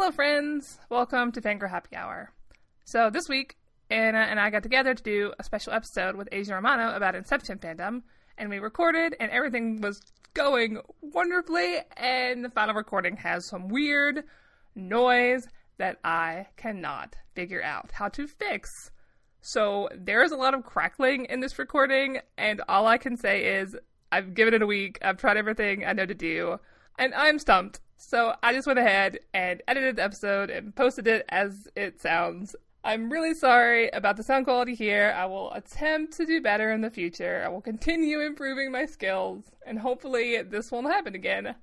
Hello, friends. Welcome to Fangirl Happy Hour. So this week, Ana and I got together to do a special episode with Aja Romano about Inception fandom, and we recorded, and everything was going wonderfully. And the final recording has some weird noise that I cannot figure out how to fix. So there's a lot of crackling in this recording, and all I can say is I've given it a week. I've tried everything I know to do, and I'm stumped. So I just went ahead and edited the episode and posted it as it sounds. I'm really sorry about the sound quality here. I will attempt to do better in the future. I will continue improving my skills, and hopefully this won't happen again.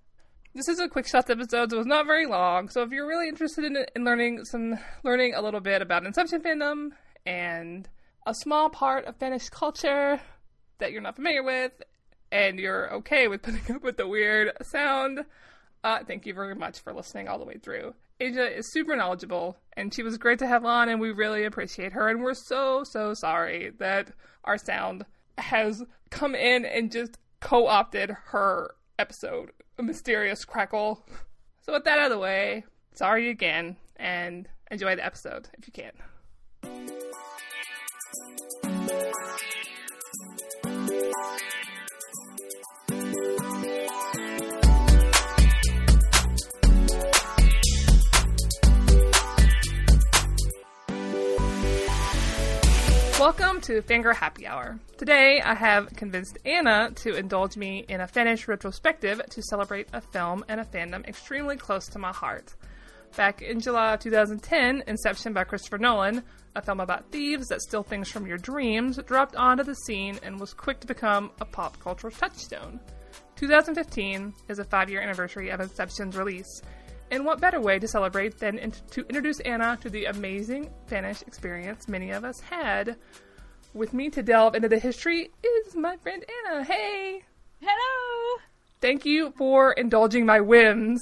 This is a quick shots episode, so it's not very long. So if you're really interested in, in learning some learning a little bit about Inception fandom and a small part of fannish culture that you're not familiar with, and you're okay with putting up with the weird sound, uh, thank you very much for listening all the way through. Aja is super knowledgeable, and she was great to have on, and we really appreciate her. And we're so, so sorry that our sound has come in and just co opted her episode, a mysterious crackle. So, with that out of the way, sorry again, and enjoy the episode if you can. Welcome to Fangirl Happy Hour. Today I have convinced Ana to indulge me in a fannish retrospective to celebrate a film and a fandom extremely close to my heart. Back in July of 2010, Inception by Christopher Nolan, a film about thieves that steal things from your dreams, dropped onto the scene and was quick to become a pop cultural touchstone. 2015 is a five year anniversary of Inception's release, and what better way to celebrate than in- to introduce Ana to the amazing fannish experience many of us had? With me to delve into the history is my friend Ana. Hey! Hello! Thank you for indulging my whims.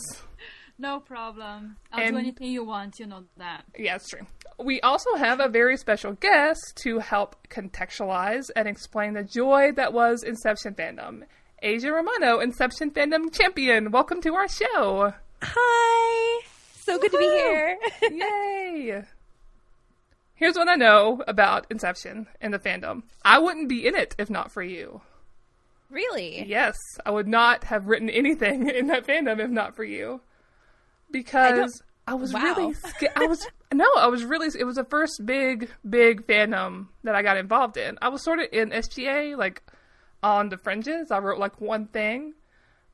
No problem. I'll And- do anything you want, you know that. Yeah, it's true. We also have a very special guest to help contextualize and explain the joy that was Inception fandom. Aja Romano, Inception fandom champion. Welcome to our show. Hi. So good to be here. Yay! Here's what I know about Inception and the fandom. I wouldn't be in it if not for you. really? Yes, I would not have written anything in that fandom if not for you. Because I, was wow. really sca- I was no, I was really it was the first big big fandom that I got involved in. I was sort of in SGA like on the fringes. I wrote like one thing,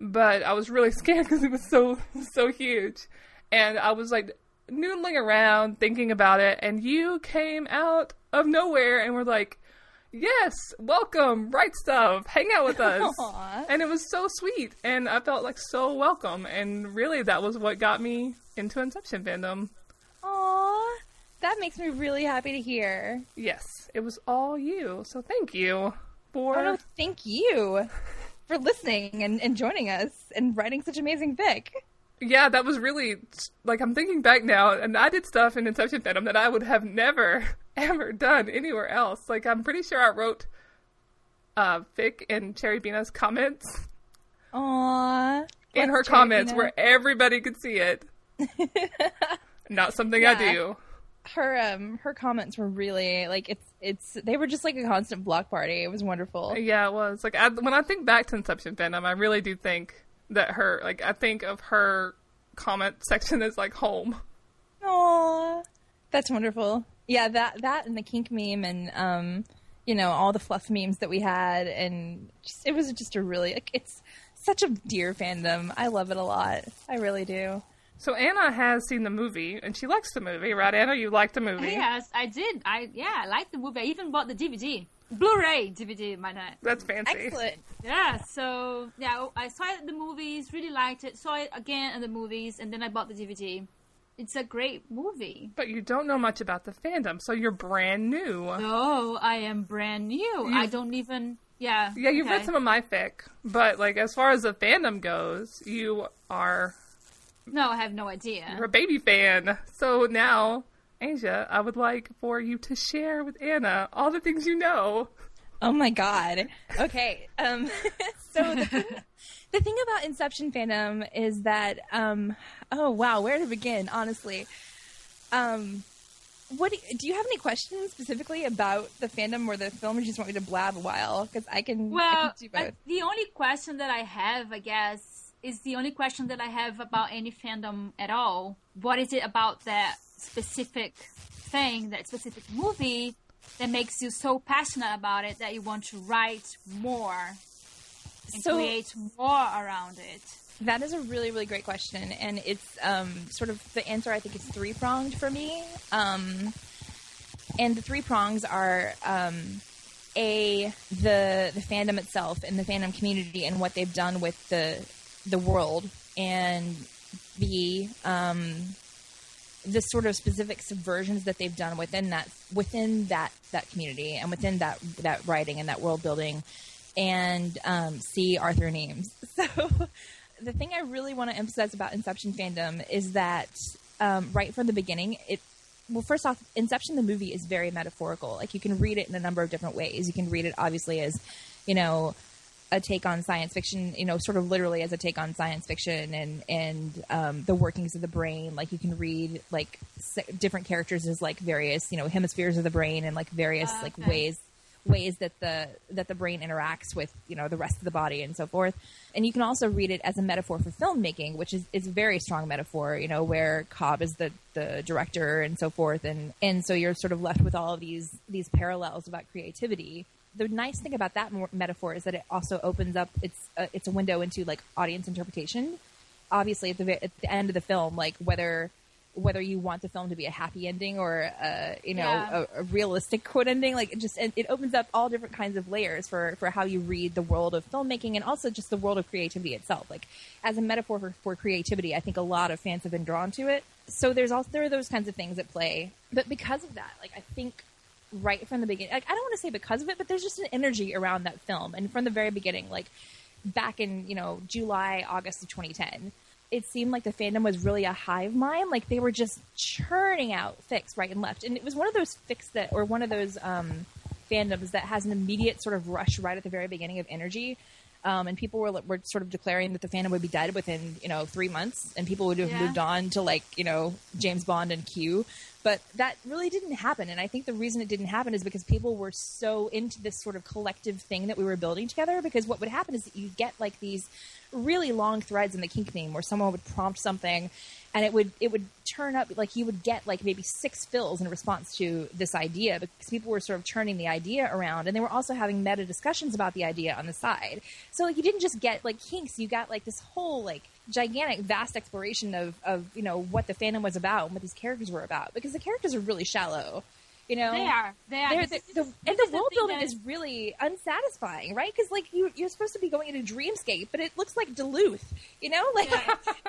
but I was really scared because it was so so huge. And I was like noodling around thinking about it and you came out of nowhere and were like Yes, welcome, right stuff, hang out with us. Aw. And it was so sweet, and I felt like so welcome, and really that was what got me into Inception fandom. Aw. That makes me really happy to hear. Yes, it was all you, so thank you for. Oh, no, thank you for listening and, and joining us and writing such amazing fic. Yeah, that was really like I'm thinking back now, and I did stuff in Inception fandom that I would have never ever done anywhere else. Like I'm pretty sure I wrote uh fic in Cherry Bina's comments Aw. in her Cherry comments Bina. where everybody could see it. Not something I do. Her um her comments were really like it's it's they were just like a constant block party. It was wonderful. Yeah, it was. Like I, when I think back to Inception fandom, I really do think that her like I think of her comment section as like home. Aw, that's wonderful. Yeah, that that and the kink meme and um, you know, all the fluff memes that we had, and just, it was just a really like, it's such a dear fandom. I love it a lot. I really do. So Ana has seen the movie and she likes the movie, right? Ana, you like the movie. Yes, I did. I yeah, I liked the movie. I even bought the DVD. Blu-ray DVD, might I? That's fancy. Excellent. Yeah, so yeah, oh, I saw it at the movies, really liked it. Saw it again at the movies, and then I bought the DVD. It's a great movie. But you don't know much about the fandom, so you're brand new. No, I am brand new. I don't even. Yeah. Yeah, you've read some of my fic, but like as far as the fandom goes, you are No, I have no idea. you're a baby fan. So now, Aja, I would like for you to share with Ana all the things you know. Oh my god. Okay. Um, so the thing, the thing about Inception fandom is that, um, oh wow, where to begin? Honestly, um, what do you, do you have any questions specifically about the fandom or the film, or you just want me to blab a while? Because I can. I Well, can do both. I, the only question that I have, I guess, is the only question that I have about any fandom at all. What is it about that specific thing, that specific movie, that makes you so passionate about it that you want to write more and So- create more around it? That is a really, really great question, and it's um, sort of the answer. I think is three pronged for me, um, and the three prongs are um, a the the fandom itself and the fandom community and what they've done with the the world, and b um, the sort of specific subversions that they've done within that within that that community and within that that writing and that world building and um, see Arthur Eames. So the thing I really want to emphasize about Inception fandom is that um, right from the beginning, it well, first off, Inception the movie is very metaphorical. Like you can read it in a number of different ways. You can read it obviously as, you know, a take on science fiction, you know, sort of literally as a take on science fiction and and um, the workings of the brain. Like you can read like s- different characters as like various, you know, hemispheres of the brain and like various like Okay. ways ways that the that the brain interacts with you know the rest of the body and so forth and you can also read it as a metaphor for filmmaking which is is a very strong metaphor you know where cobb is the the director and so forth and and so you're sort of left with all of these these parallels about creativity the nice thing about that metaphor is that it also opens up it's a, it's a window into like audience interpretation. Obviously at the at the end of the film like whether whether you want the film to be a happy ending or uh, you know Yeah. a, a realistic quote ending like it just it, it opens up all different kinds of layers for for how you read the world of filmmaking and also just the world of creativity itself. Like as a metaphor for, for creativity i think a lot of fans have been drawn to it. So there's also there are those kinds of things at play. But because of that like i think right from the beginning like i don't want to say because of it but there's just an energy around that film. And from the very beginning like back in you know july august of 2010 it seemed like the fandom was really a hive mind. Like they were just churning out fics right and left. And it was one of those fics that or one of those um, fandoms that has an immediate sort of rush right at the very beginning of energy. Um, and people were, were sort of declaring that the fandom would be dead within you know three months. And people would have Yeah. moved on to like you know james bond and q but that really didn't happen. And i think the reason it didn't happen is because people were so into this sort of collective thing that we were building together. Because what would happen is that you get like these really long threads in the kink meme where someone would prompt something and it would it would turn up like you would get like maybe six fills in response to this idea because people were sort of turning the idea around. And they were also having meta discussions about the idea on the side. So like you didn't just get like kinks. You got like this whole like gigantic vast exploration of of you know what the fandom was about and what these characters were about because the characters are really shallow you know They are. They are. This the, this and the world building is really unsatisfying, right? Because like you, you're supposed to be going into dreamscape, but it looks like Duluth, you know? Like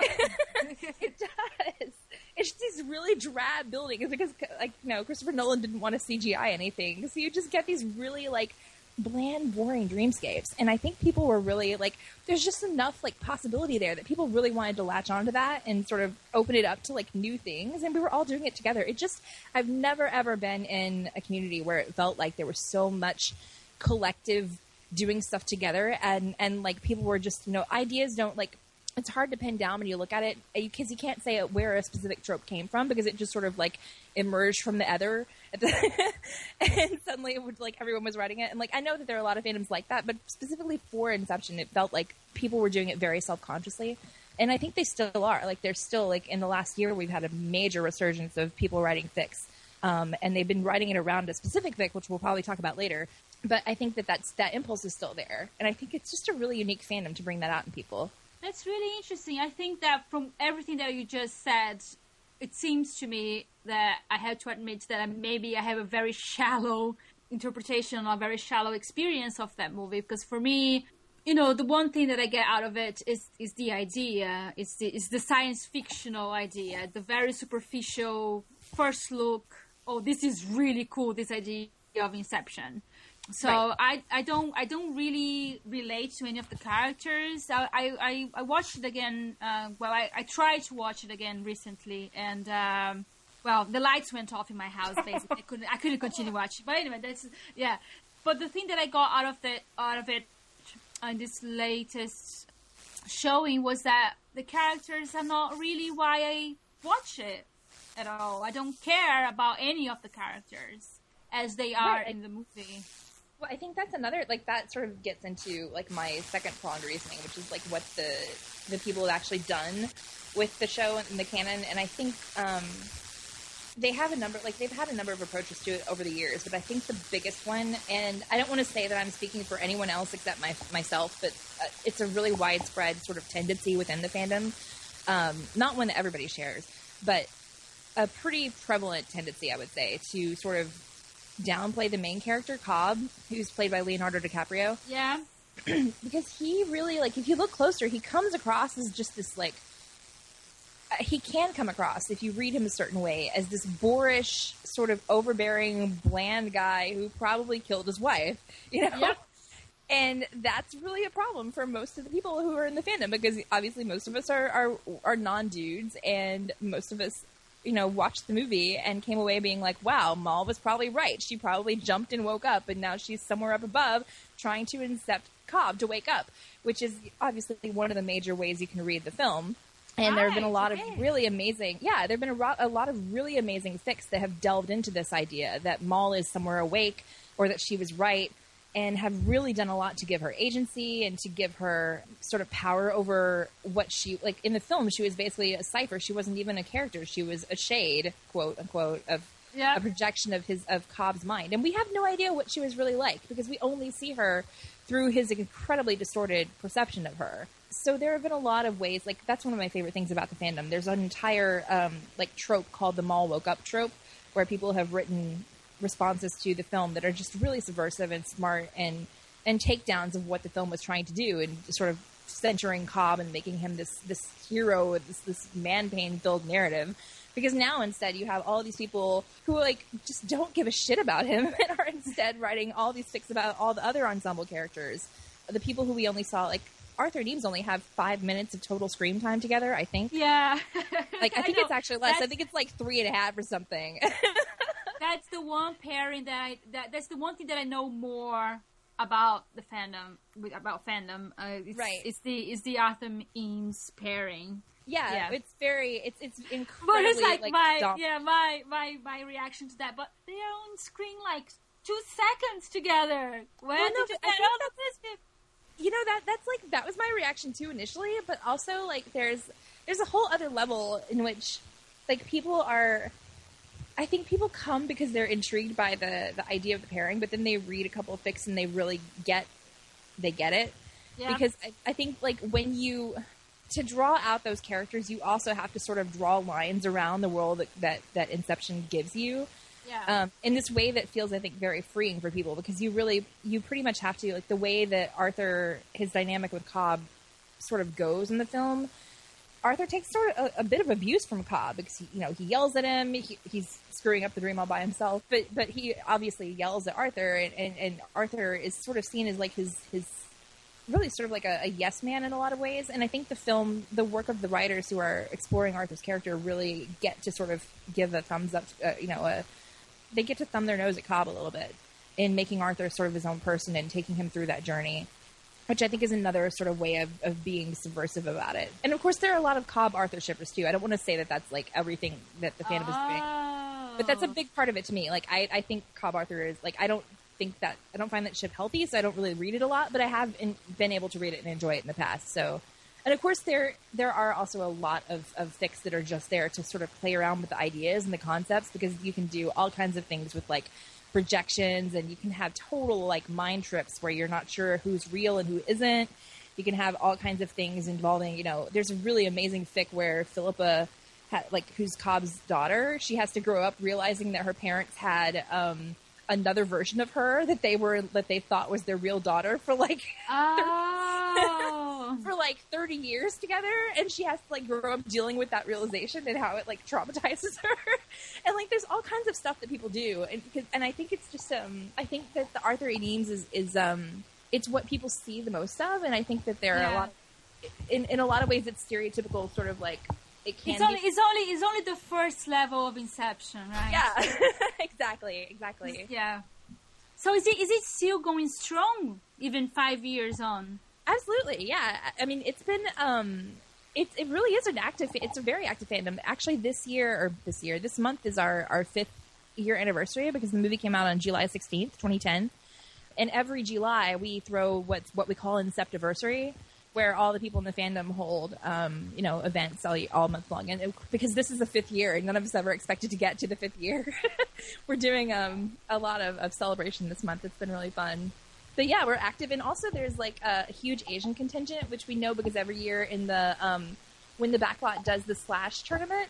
it does. It's just these really drab buildings because, like, you know, Christopher Nolan didn't want to CGI anything, so you just get these really like bland, boring dreamscapes. And I think people were really like, there's just enough like possibility there that people really wanted to latch onto that and sort of open it up to like new things. And we were all doing it together. It just, I've never ever been in a community where it felt like there was so much collective doing stuff together and and like people were just you know ideas don't like it's hard to pin down when you look at it because you can't say where a specific trope came from because it just sort of like emerged from the other. And suddenly it would like everyone was writing it. And like i know that there are a lot of fandoms like that but specifically for inception it felt like people were doing it very self-consciously. And i think they still are. Like they're still like in the last year we've had a major resurgence of people writing fics. Um, and they've been writing it around a specific fic which we'll probably talk about later. But i think that that's that impulse is still there. And i think it's just a really unique fandom to bring that out in people That's really interesting. I think that from everything that you just said, it seems to me that I have to admit that maybe I have a very shallow interpretation or a very shallow experience of that movie because for me, you know, the one thing that I get out of it is is the idea, it's the it's the science fictional idea, the very superficial first look. Oh, this is really cool. This idea of Inception. So Right. I, I don't I don't really relate to any of the characters. I I, I, watched it again. Uh, well, I, I tried to watch it again recently, and um, well, the lights went off in my house. Basically, I couldn't I couldn't continue watching. But anyway, that's yeah. but the thing that I got out of the out of it on this latest showing was that the characters are not really why I watch it at all. I don't care about any of the characters as they are Right. in the movie. Well, I think that's another like that sort of gets into like my second pronged reasoning, which is like what the the people have actually done with the show and the canon. And I think um, they have a number like they've had a number of approaches to it over the years, but I think the biggest one, and I don't want to say that I'm speaking for anyone else except my myself, but uh, it's a really widespread sort of tendency within the fandom. Um, not one that everybody shares, but a pretty prevalent tendency, I would say, to sort of downplay the main character, Cobb, who's played by Leonardo DiCaprio, Yeah, because he really, like, if you look closer, he comes across as just this, like, uh, he can come across, if you read him a certain way, as this boorish, sort of overbearing, bland guy who probably killed his wife, you know? Yep. And that's really a problem for most of the people who are in the fandom because obviously most of us are are, are non dudes and most of us, you know, watched the movie and came away being like, "Wow, Mal was probably right. She probably jumped and woke up, and now she's somewhere up above trying to incept Cobb to wake up," which is obviously one of the major ways you can read the film. And there have been a lot okay. of really amazing, yeah, there have been a, ro- a lot of really amazing fics that have delved into this idea that Mal is somewhere awake or that she was right and have really done a lot to give her agency and to give her sort of power over what she like in the film she was basically a cipher. She wasn't even a character. She was a shade quote unquote of a projection of his of cobb's mind. And we have no idea what she was really like because we only see her through his incredibly distorted perception of her. So there have been a lot of ways like that's one of my favorite things about the fandom. There's an entire um, like trope called the Mal woke up trope where people have written responses to the film that are just really subversive and smart and and takedowns of what the film was trying to do and sort of centering Cobb and making him this this hero this this man pain filled narrative. Because now instead you have all these people who like just don't give a shit about him and are instead writing all these fics about all the other ensemble characters. The people who we only saw like Arthur and Eames only have five minutes of total screen time together I think. Yeah. like I think know. it's actually less. I think it's like three and a half or something that's the one pairing that I that that's the one thing that I know more about the fandom about fandom. Uh, it's, Right. It's the it's the Arthur Eames pairing. Yeah, Yeah. it's very it's it's incredibly. But it's like, my dom- yeah my my my reaction to that. But they are on screen like two seconds together. Where Well, no, did you I get think all of this? you know that that's like that was my reaction too initially, but also like there's there's a whole other level in which like people are I think people come because they're intrigued by the the idea of the pairing, but then they read a couple of fics and they really get they get it Yeah. because I, I think like when you to draw out those characters, you also have to sort of draw lines around the world that that, that Inception gives you yeah. um, in this way that feels, I think, very freeing for people because you really, you pretty much have to like the way that Arthur, his dynamic with Cobb, sort of goes in the film. Arthur takes sort of a, a bit of abuse from Cobb because he, you know he yells at him. He, he's screwing up the dream all by himself, but but he obviously yells at Arthur, and, and, and Arthur is sort of seen as like his his really sort of like a, a yes man in a lot of ways. And I think the film, the work of the writers who are exploring Arthur's character, really get to sort of give a thumbs up, uh, you know, a they get to thumb their nose at Cobb a little bit in making Arthur sort of his own person and taking him through that journey, which I think is another sort of way of, of being subversive about it. And of course, there are a lot of Cobb Arthur shippers too. I don't want to say that that's like everything that the fandom is doing, Oh. but that's a big part of it to me. Like, I, I think Cobb Arthur is like, I don't think that, I don't find that ship healthy, so I don't really read it a lot, but I have in, been able to read it and enjoy it in the past. So, and of course, there there are also a lot of, of fics that are just there to sort of play around with the ideas and the concepts because you can do all kinds of things with like projections and you can have total like mind trips where you're not sure who's real and who isn't. You can have all kinds of things involving, you know, there's a really amazing fic where Philippa, ha- like, who's Cobb's daughter, she has to grow up realizing that her parents had um, another version of her that they were that they thought was their real daughter for like Oh. For like 30 years together and she has to like grow up dealing with that realization and how it like traumatizes her and like there's all kinds of stuff that people do and because and i think it's just um i think that the arthur A. Is is um it's what people see the most of and i think that there are a Yeah. lot in in a lot of ways it's stereotypical sort of like it can It's only be it's only it's only the first level of Inception, right? yeah exactly exactly Yeah. So is it is it still going strong even five years on? Absolutely, yeah. I mean, it's been um, it it really is an active. It's a very active fandom. Actually, this year or this year, this month is our our fifth year anniversary because the movie came out on July sixteenth, twenty ten. And every July, we throw what's what we call Inceptiversary, where all the people in the fandom hold, um, you know, events all, all month long. And it, because this is the fifth year, none of us ever expected to get to the fifth year, we're doing um, a lot of, of celebration this month. It's been really fun. But yeah, we're active, and also there's like a huge Asian contingent, which we know because every year in the um, when the backlot does the slash tournament,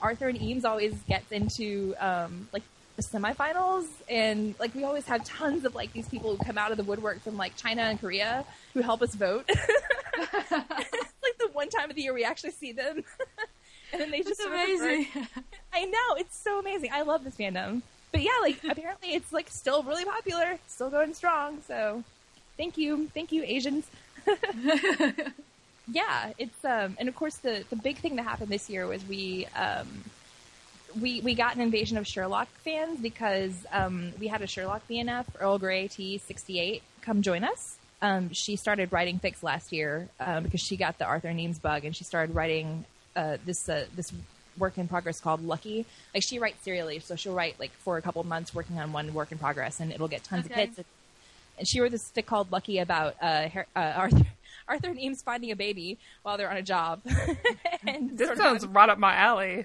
Arthur and Eames always gets into um, like the semifinals and like we always have tons of like these people who come out of the woodwork from like China and Korea who help us vote. it's like the one time of the year we actually see them. and then they just That's amazing. I know, it's so amazing. I love this fandom. But yeah, like apparently it's like still really popular, still going strong. So thank you. Thank you Asians. yeah, it's um and of course the the big thing that happened this year was we um we we got an invasion of Sherlock fans because um, we had a Sherlock BNF earlgreytea sixty eight come join us. Um, she started writing fics last year um, because she got the Arthur Eames bug, and she started writing uh, this uh, this work in progress called Lucky. Like she writes serially, so she'll write like for a couple of months working on one work in progress, and it'll get tons Okay. of hits. And she wrote this fic called Lucky about uh, Har- uh, Arthur. Arthur and Eames finding a baby while they're on a job. and This sort of sounds right up my alley.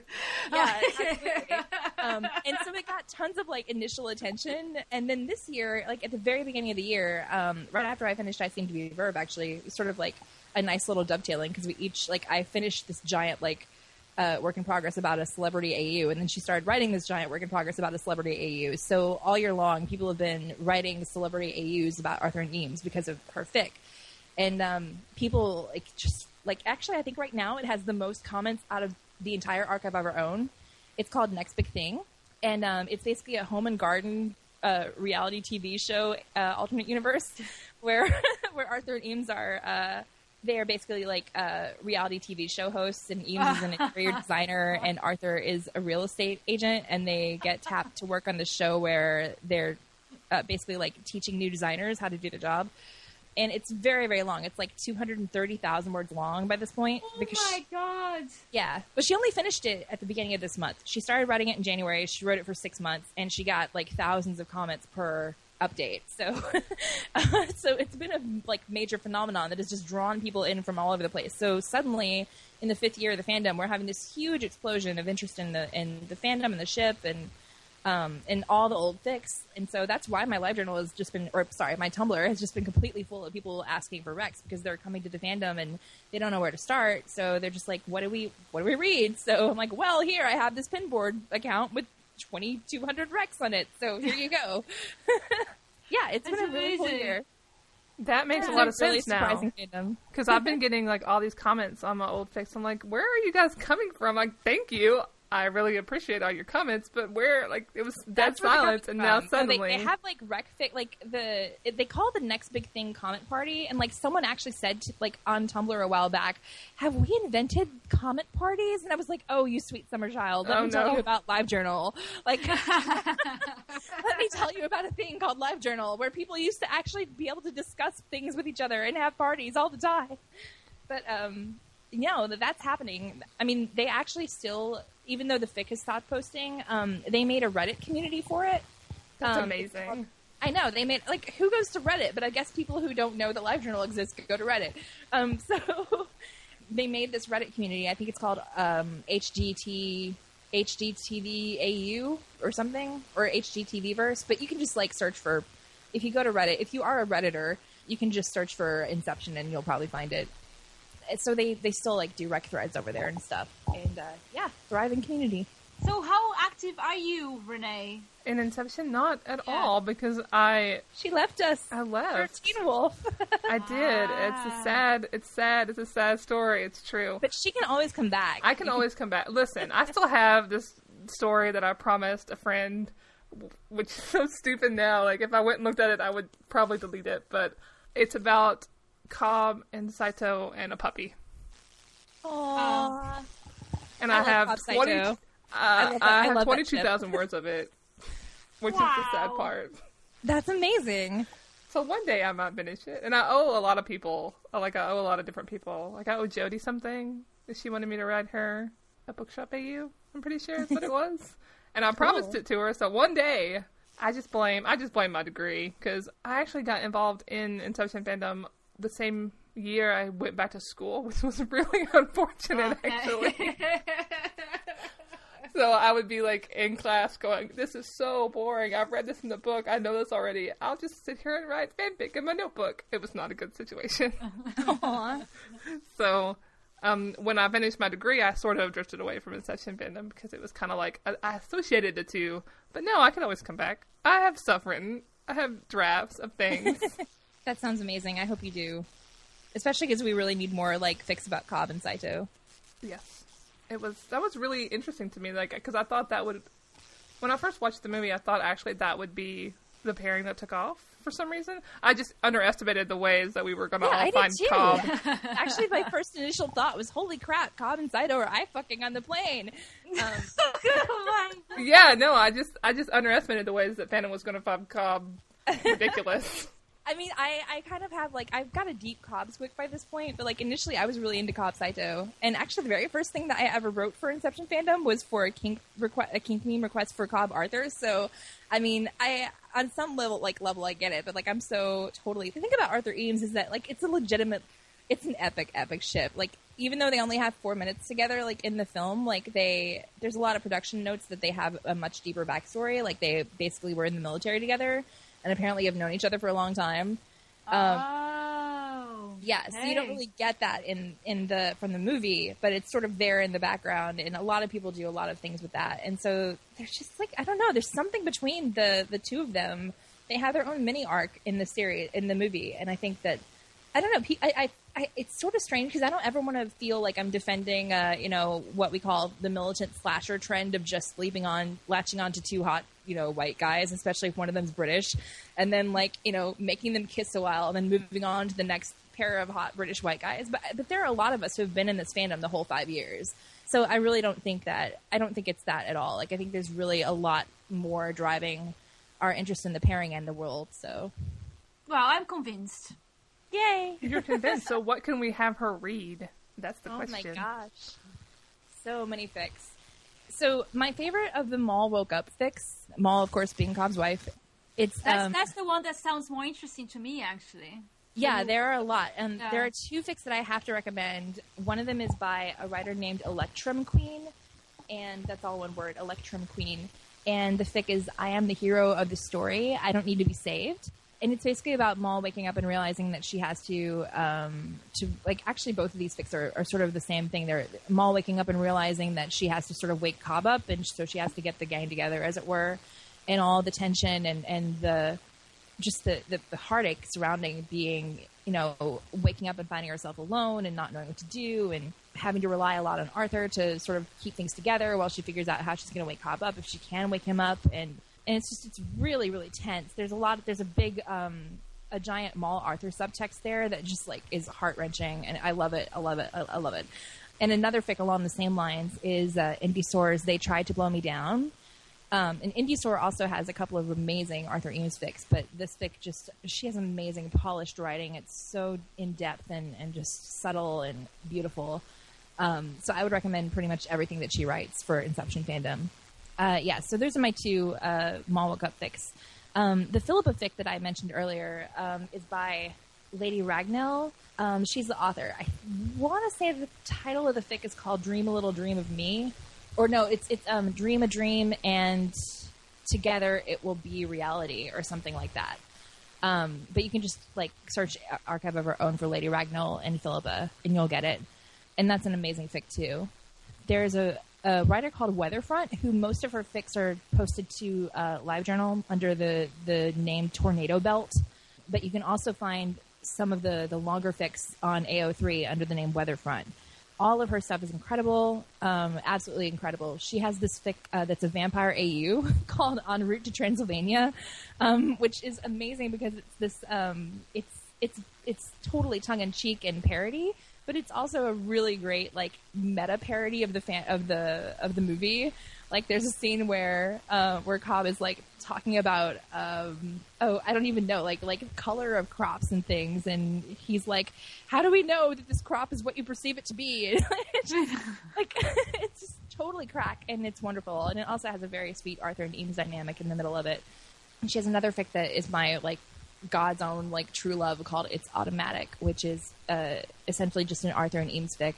yeah, absolutely. um, and so it got tons of like initial attention. And then this year, like at the very beginning of the year, um, right after I finished I Seem to Be a Verb, actually, sort of like a nice little dovetailing because we each like I finished this giant like uh, work in progress about a celebrity AU, and then she started writing this giant work in progress about a celebrity AU. So all year long, people have been writing celebrity AUs about Arthur and Eames because of her fic. And um, people like just like actually i think right now it has the most comments out of the entire arc i've ever owned it's called next big thing. And um, it's basically a home and garden uh, reality tv show uh, alternate universe where where arthur and eames are they are basically like uh, reality tv show hosts and eames is an interior designer and arthur is a real estate agent and they get tapped to work on the show where they're uh, basically like teaching new designers how to do the job. And it's very very long. It's like 230000 words long by this point Oh because my god! yeah. But she only finished it at the beginning of this month. She started writing it in january. She wrote it for six months and she got like thousands of comments per update so so it's been a like major phenomenon that has just drawn people in from all over the place so suddenly in the fifth year of the fandom we're having this huge explosion of interest in the in the fandom and the ship and um, and all the old fics. And so that's why my live journal has just been, or sorry, my Tumblr has just been completely full of people asking for recs because they're coming to the fandom and they don't know where to start. So they're just like, what do we, what do we read? So I'm like, well, here I have this pinboard account with 2,200 recs on it. So here you go. yeah, it's That's been a really cool amazing. year. That makes It's a lot of really sense now. surprising fandom. Because I've been getting like all these comments on my old fics. I'm like, where are you guys coming from? Like, thank you. I really appreciate all your comments, but where like it was dead That's silence, and now from. So they- suddenly they, have like rec fic, like the they call the next big thing comment party, and like someone actually said to, like on Tumblr a while back, "Have we invented comment parties?" And I was like, "Oh, you sweet summer child, let Oh, me tell no. you about LiveJournal. Like, let me tell you about a thing called LiveJournal where people used to actually be able to discuss things with each other and have parties all the time." But um, you know that that's happening. I mean, they actually still, even though the fic has stopped posting, um, they made a Reddit community for it. that's Um, amazing. I know they made like who goes to Reddit, but I guess people who don't know that LiveJournal exists could go to Reddit. Um, so they made this Reddit community. I think it's called um, HGT HGTV AU or something or HGTV verse. But you can just like search for if you go to Reddit. If you are a redditor, you can just search for Inception and you'll probably find it. And So they they still like do rec threads over there and stuff. And uh, yeah, thriving community. So how active are you, Renay? In Inception, not at Yeah. all because I She left us. I left. Teen Wolf. I did. It's a Ah. sad. It's sad. It's a sad story. It's true. but she can always come back. I can always come back. Listen, I still have this story that I promised a friend, which is so stupid now. Like, if I went and looked at it, I would probably delete it. But it's about Cobb and Saito and a puppy. Aww. And I I, have Cobb 20, Saito. uh, I I have love 22,000 words of it, which is the sad part. That's amazing. So one day I might finish it, and I owe a lot of people. Like I owe a lot of different people. Like I owe Jody something. She wanted me to write her a bookshop AU. I'm pretty sure that's what it was, and I promised it to her. So one day, I just blame I just blame my degree because I actually got involved in Inception fandom the same year I went back to school, which was really unfortunate actually. So I would be like in class going, "This is so boring. I've read this in the book. I know this already. I'll just sit here and write fanfic in my notebook." It was not a good situation. So um, when I finished my degree, I sort of drifted away from Inception fandom because it was kind of like I, I associated the two. But no, I can always come back. I have stuff written. I have drafts of things. That sounds amazing. I hope you do. Especially because we really need more like fics about Cobb and Saito. Yes, it was. That was really interesting to me. Like, because I thought that would, when I first watched the movie, I thought actually that would be the pairing that took off for some reason. I just underestimated the ways that we were going to Yeah, all I did find too. Cobb. Actually, my first initial thought was, "Holy crap, Cobb and Saito are I fucking on the plane." Um, oh my yeah, no, I just I just underestimated the ways that fandom was going to find Cobb ridiculous. I mean, I, I kind of have like I've got a deep Cobb squick by this point, but like initially I was really into Cobb Saito, and actually the very first thing that I ever wrote for Inception fandom was for a kink request, a kink meme request for Cobb Arthur. So, I mean, I on some level like level I get it, but like I'm so totally the thing about Arthur Eames is that like it's a legitimate, it's an epic epic ship. Like even though they only have four minutes together, like in the film, like they there's a lot of production notes that they have a much deeper backstory. Like they basically were in the military together and apparently have known each other for a long time. Um, oh. yeah, so you don't really get that in in the from the movie, but it's sort of there in the background, and a lot of people do a lot of things with that. And so there's just like I don't know, there's something between the the two of them. They have their own mini arc in the series in the movie, and I think that I don't know. I, I, I it's sort of strange because I don't ever want to feel like I'm defending, uh, you know, what we call the militant slasher trend of just sleeping on, latching on to two hot, you know, white guys, especially if one of them's British, and then like, you know, making them kiss a while and then moving on to the next pair of hot British white guys. But but there are a lot of us who have been in this fandom the whole five years, so I really don't think that I don't think it's that at all. Like I think there's really a lot more driving our interest in the pairing and the world. So Well, I'm convinced. Yay! You're convinced. So what can we have her read? That's the Oh question. Oh my gosh. So many fics. So my favorite of the Mal woke up fics, Mal of course being Cobb's wife. It's That's um, that's the one that sounds more interesting to me, actually. yeah, there are a lot, and Yeah. there are two fics that I have to recommend. One of them is by a writer named Electrum Queen, and that's all one word, Electrum Queen. And the fic is "I am the hero of the story. I don't need to be saved." And it's basically about Mal waking up and realizing that she has to, um, to like actually both of these fics are, are sort of the same thing. They're Mal waking up and realizing that she has to sort of wake Cobb up, and so she has to get the gang together, as it were, and all the tension and and the just the, the, the heartache surrounding being, you know, waking up and finding herself alone and not knowing what to do and having to rely a lot on Arthur to sort of keep things together while she figures out how she's going to wake Cobb up if she can wake him up. And, and it's just, it's really, really tense. There's a lot, there's a big, um, a giant Mal Arthur subtext there that just like is heart wrenching. And I love it. I love it. I, I love it. And another fic along the same lines is uh, Indie Soar's They Tried to Blow Me Down. Um, and Indie Soar also has a couple of amazing Arthur Eames fics, but this fic just she has amazing polished writing. It's so in depth and, and just subtle and beautiful. Um, so I would recommend pretty much everything that she writes for Inception fandom. Uh, yeah, so those are my two uh, Mal Woke Up fics. Um, the Philippa fic that I mentioned earlier um, is by Lady Ragnell. Um, she's the author. I want to say the title of the fic is called "Dream a Little Dream of Me," or no, it's it's um, "Dream a Dream" and together it will be reality or something like that. Um, but you can just like search Archive of Our Own for Lady Ragnell and Philippa, and you'll get it. And that's an amazing fic too. There's a, a writer called Weatherfront who most of her fics are posted to uh, LiveJournal under the the name Tornado Belt. But you can also find some of the the longer fics on AO3 under the name Weatherfront. All of her stuff is incredible, um, absolutely incredible. She has this fic uh, that's a vampire AU called En Route to Transylvania, um, which is amazing because it's this um, it's it's it's totally tongue in cheek and parody, but it's also a really great like meta parody of the fan of the of the movie Like there's a scene where uh, where Cobb is like talking about um, oh I don't even know like like color of crops and things, and he's like, how do we know that this crop is what you perceive it to be? It's just, like it's just totally crack, and it's wonderful, and it also has a very sweet Arthur and Eames dynamic in the middle of it. And she has another fic that is my like God's own like true love called It's Automatic, which is uh, essentially just an Arthur and Eames fic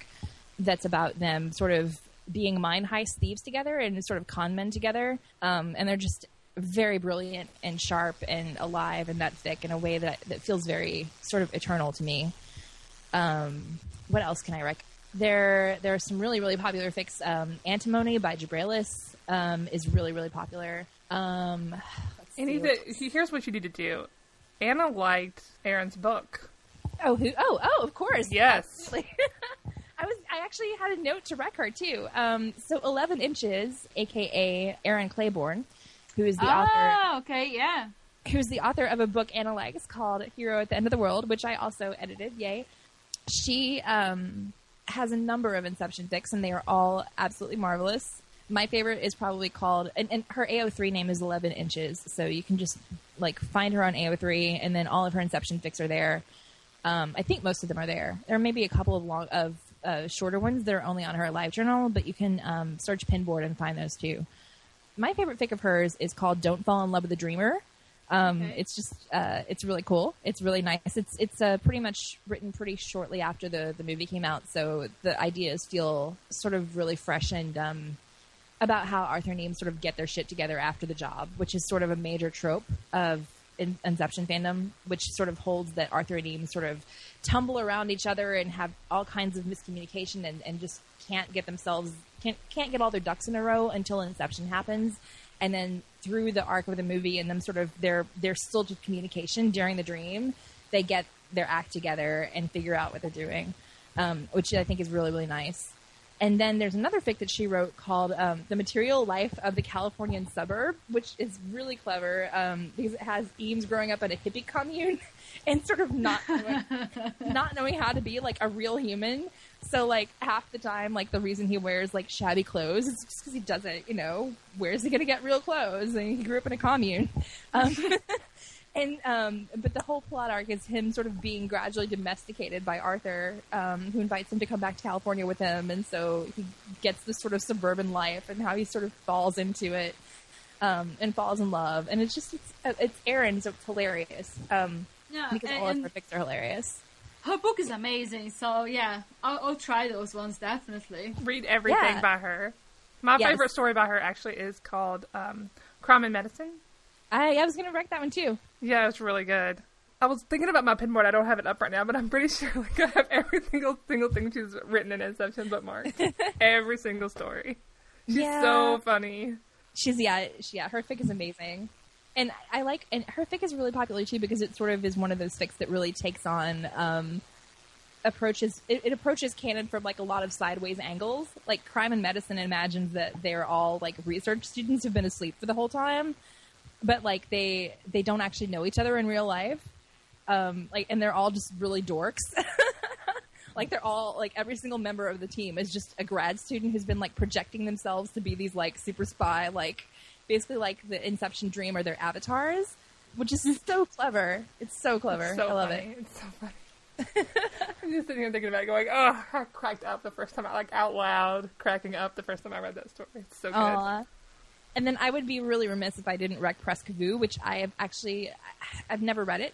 that's about them sort of being mine heist thieves together and sort of con men together. Um, and they're just very brilliant and sharp and alive and that thick in a way that that feels very sort of eternal to me. Um, what else can I rec? There, there are some really, really popular fics. Um, Antimony by jibrailis um, is really, really popular. Um, let's And he did- here's what you need to do. Ana liked Erin's book. Oh, who? Oh, oh, of course. Yes. I was. I actually had a note to rec her too. Um, so eleven inches, aka Erin Claiborne, who is the author, oh, okay, yeah. who's the author of a book Ana likes called "Hero at the End of the World," which I also edited. Yay! She um, has a number of Inception fics, and they are all absolutely marvelous. My favorite is probably called, and, and her AO3 name is 11 inches, so you can just like find her on AO3, and then all of her Inception fics are there. Um, I think most of them are there. There may be a couple of long of uh, shorter ones that are only on her live journal, but you can um, search Pinboard and find those too. My favorite fic of hers is called "Don't Fall in Love with a Dreamer." Um, Okay. It's just uh, it's really cool. It's really nice. It's it's uh, pretty much written pretty shortly after the the movie came out, so the ideas feel sort of really fresh and um, about how Arthur and Eames sort of get their shit together after the job, which is sort of a major trope of in- Inception fandom, which sort of holds that Arthur and Eames sort of tumble around each other and have all kinds of miscommunication and, and just can't get themselves can't can't get all their ducks in a row until Inception happens, and then through the arc of the movie and them sort of their their still communication during the dream, they get their act together and figure out what they're doing, um, which I think is really really nice. And then there's another fic that she wrote called um, "The Material Life of the Californian Suburb," which is really clever um, because it has Eames growing up in a hippie commune and sort of not knowing, not knowing how to be like a real human. So like half the time, like the reason he wears like shabby clothes is just because he doesn't, you know, where's he gonna get real clothes? And he grew up in a commune. Um, and um, but the whole plot arc is him sort of being gradually domesticated by Arthur, um, who invites him to come back to California with him, and so he gets this sort of suburban life and how he sort of falls into it um, and falls in love, and it's just it's, uh, it's Erin, so it's hilarious um, Yeah, because and, all of her fics are hilarious. her book is amazing. So yeah, I'll, I'll try those ones definitely. Read everything Yeah. by her. My Yes. favorite story by her actually is called um, Crime and Medicine. I, I was gonna rec that one too. Yeah, it's really good. I was thinking about my pinboard. I don't have it up right now, but I'm pretty sure like I have every single single thing she's written in Inception but marked. every single story. She's Yeah. so funny. She's yeah, she, yeah. Her fic is amazing, and I, I like and her fic is really popular too because it sort of is one of those fics that really takes on um, approaches. It, it approaches canon from like a lot of sideways angles. Like crime and medicine imagines that they're all like research students who've been asleep for the whole time, but like they they don't actually know each other in real life. Um, like and they're all just really dorks. like they're all like every single member of the team is just a grad student who's been like projecting themselves to be these like super spy like basically like the inception dream or their avatars which is so clever it's so clever It's so i love funny. it It's so funny. I'm just sitting here thinking about it, going, oh, I cracked up the first time, I like out loud, cracking up the first time I read that story. It's so good. Aw. And then i would be really remiss if i didn't rec Presque which i have actually i've never read it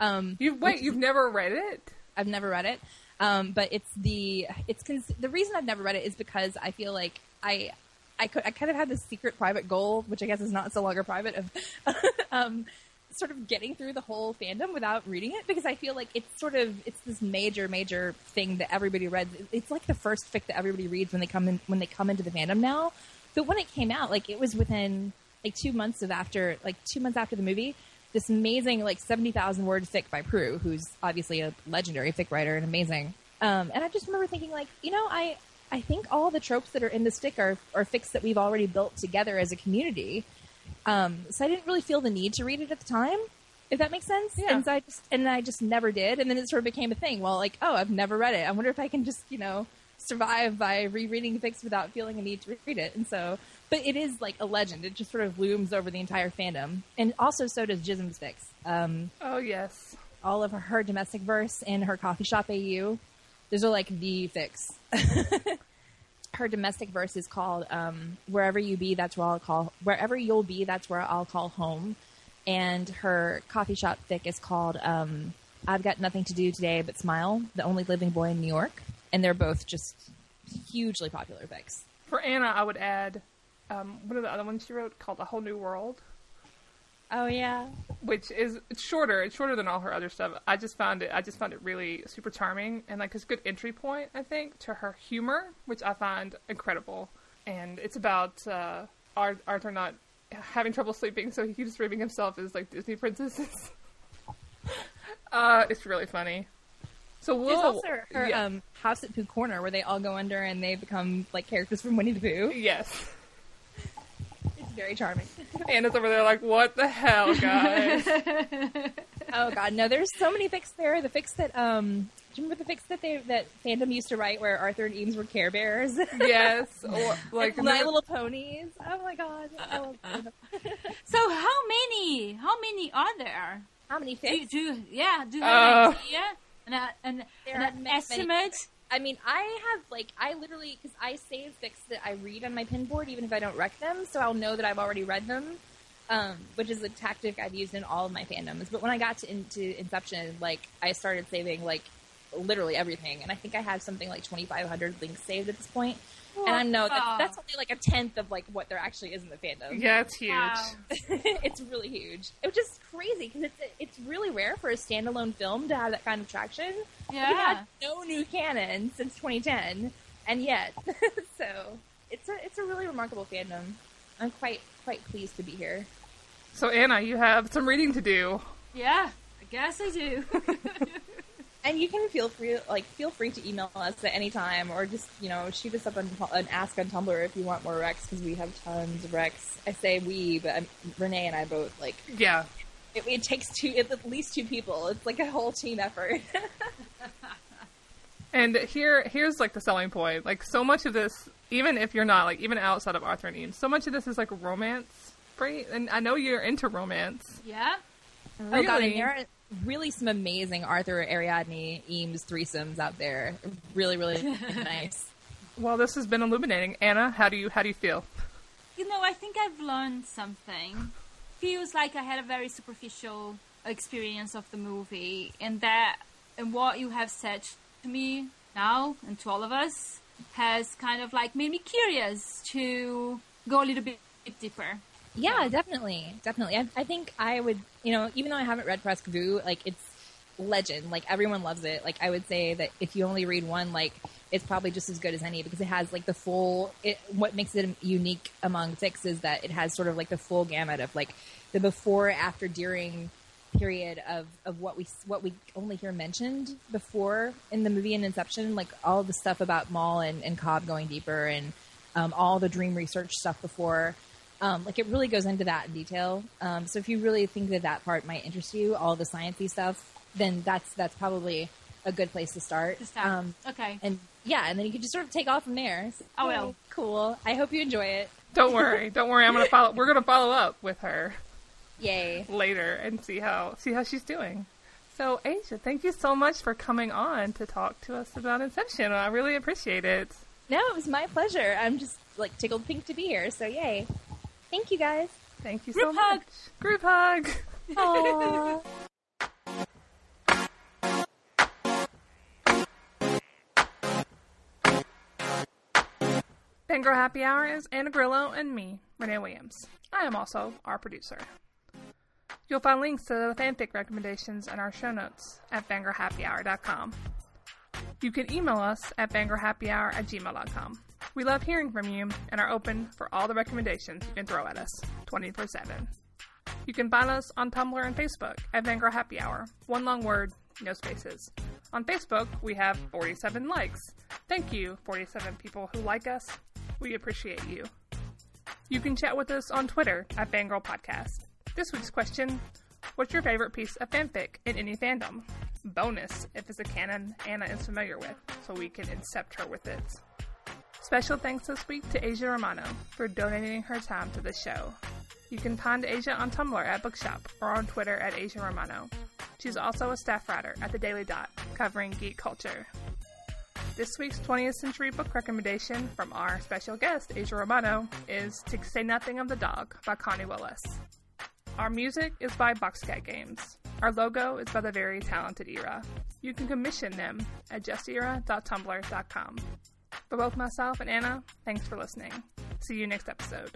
um You wait, you've never read it? I've never read it, um, but it's the it's cons- the reason I've never read it is because I feel like I I could I kind of had this secret private goal, which I guess is not so longer private, of um, sort of getting through the whole fandom without reading it because I feel like it's sort of it's this major major thing that everybody reads. It's like the first fic that everybody reads when they come in when they come into the fandom now. But when it came out, like it was within like two months of after like two months after the movie this amazing like 70,000 word fic by Prue, who's obviously a legendary fic writer and amazing. Um, and I just remember thinking like, you know, I, I think all the tropes that are in this fic are, are fics that we've already built together as a community. Um, so I didn't really feel the need to read it at the time, if that makes sense. Yeah. And so I just, and I just never did. And then it sort of became a thing. Well, like, oh, I've never read it. I wonder if I can just, you know, survive by rereading fics without feeling a need to read it. And so but it is like a legend. It just sort of looms over the entire fandom, and also so does Jism's fics. Um, Oh yes. all of her domestic verse and her coffee shop AU. Those are like the fics. her domestic verse is called um, "Wherever You Be, That's Where I'll Call. Wherever You'll Be, That's Where I'll Call Home." And her coffee shop fic is called um, "I've Got Nothing to Do Today But Smile." The only living boy in New York, and they're both just hugely popular books. For Ana, I would add um, one of the other ones she wrote called "A Whole New World," Oh yeah, which is it's shorter. It's shorter than all her other stuff. I just found it. I just found it really super charming and like it's a good entry point. I think to her humor, which I find incredible. And it's about uh, Arthur not having trouble sleeping, so he keeps dreaming himself as like Disney princesses. uh, it's really funny. So we'll there's also her yeah. um, house at Pooh Corner where they all go under and they become like characters from Winnie the Pooh. yes. It's very charming. Ana's over there like, what the hell, guys? Oh god, no! There's so many fics there. The fics that um, do you remember the fics that they that fandom used to write where Arthur and Eames were Care Bears, yes, or like My Little Ponies. Oh my god! I love them. So how many? How many are there? How many Do do you- yeah? Do you have Uh. an idea? An, an, an are many, estimate? I mean, I have like I literally because I save fics that I read on my pinboard even if I don't rec them, so I'll know that I've already read them. Um, which is a tactic I've used in all of my fandoms. But when I got to into Inception, like I started saving like literally everything, and I think I have something like 2,500 links saved at this point. Oh, and I know that's, Wow. that's only like a tenth of like what there actually is in the fandom. yeah, it's huge. Wow. it's really huge. It was just crazy because it's it's really rare for a standalone film to have that kind of traction. We Yeah. had no new canon since 2010, and yet, so it's a it's a really remarkable fandom. I'm quite quite pleased to be here. So Ana, you have some reading to do. Yeah. I guess I do. And you can feel free like feel free to email us at any time, or just you know shoot us up on an ask on Tumblr if you want more recs because we have tons of recs. I say we, but um Renay and I both like Yeah. it, it takes two at least two people. It's like a whole team effort. And here, here's like the selling point. Like so much of this, even if you're not like even outside of Arthur and Eames, so much of this is like romance, right? And I know you're into romance. yeah. Oh god, and Really? There are really some amazing Arthur Ariadne Eames threesomes out there. Really, really nice. Well, this has been illuminating. Ana, how do you how do you feel? You know, I think I've learned something. Feels like I had a very superficial experience of the movie, and that, and what you have said to me now and to all of us has kind of like made me curious to go a little bit deeper. Yeah, definitely, definitely. I, I think I would, you know, even though I haven't read Presque Vu, like it's legend. Like everyone loves it. Like I would say that if you only read one, like it's probably just as good as any because it has like the full. It, what makes it unique among fics is that it has sort of like the full gamut of like the before, after, during period of, of what we what we only hear mentioned before in the movie in Inception, like all the stuff about Mal and, and Cobb going deeper and um, all the dream research stuff before. Um, like it really goes into that in detail. Um, so if you really think that that part might interest you, all the sciencey stuff, then that's that's probably a good place to start. To start. Um, okay. and yeah, and then you can just sort of take off from there. So, I will. Cool. I hope you enjoy it. Don't worry, don't worry. I'm gonna follow. We're gonna follow up with her Yay. later and see how see how she's doing. So Aja, thank you so much for coming on to talk to us about Inception. I really appreciate it. No, it was my pleasure. I'm just like tickled pink to be here. So yay. Thank you guys. Thank you so much. Group hug. much. Group hug. Aww. Fangirl Happy Hour is Ana Grilo and me, Renay Williams. I am also our producer. You'll find links to the fanfic recommendations in our show notes at fangirlhappyhour.com. You can email us at fangirlhappyhour at gmail.com. We love hearing from you and are open for all the recommendations you can throw at us 24 7. You can find us on Tumblr and Facebook at Fangirl Happy Hour. One long word, no spaces. On Facebook, we have 47 likes. Thank you, 47 people who like us. We appreciate you. You can chat with us on Twitter at Fangirl Podcast. This week's question What's your favorite piece of fanfic in any fandom? Bonus if it's a canon Ana is familiar with, so we can incept her with it. Special thanks this week to Aja Romano for donating her time to the show. You can find Aja on Tumblr at Bookshop or on Twitter at Aja Romano. She's also a staff writer at the Daily Dot, covering geek culture. This week's 20th Century Book recommendation from our special guest, Aja Romano, is To Say Nothing of the Dog by Connie Willis. Our music is by Boxcat Games. Our logo is by the very talented Era. You can commission them at justera.tumblr.com. For both myself and Ana, thanks for listening. See you next episode.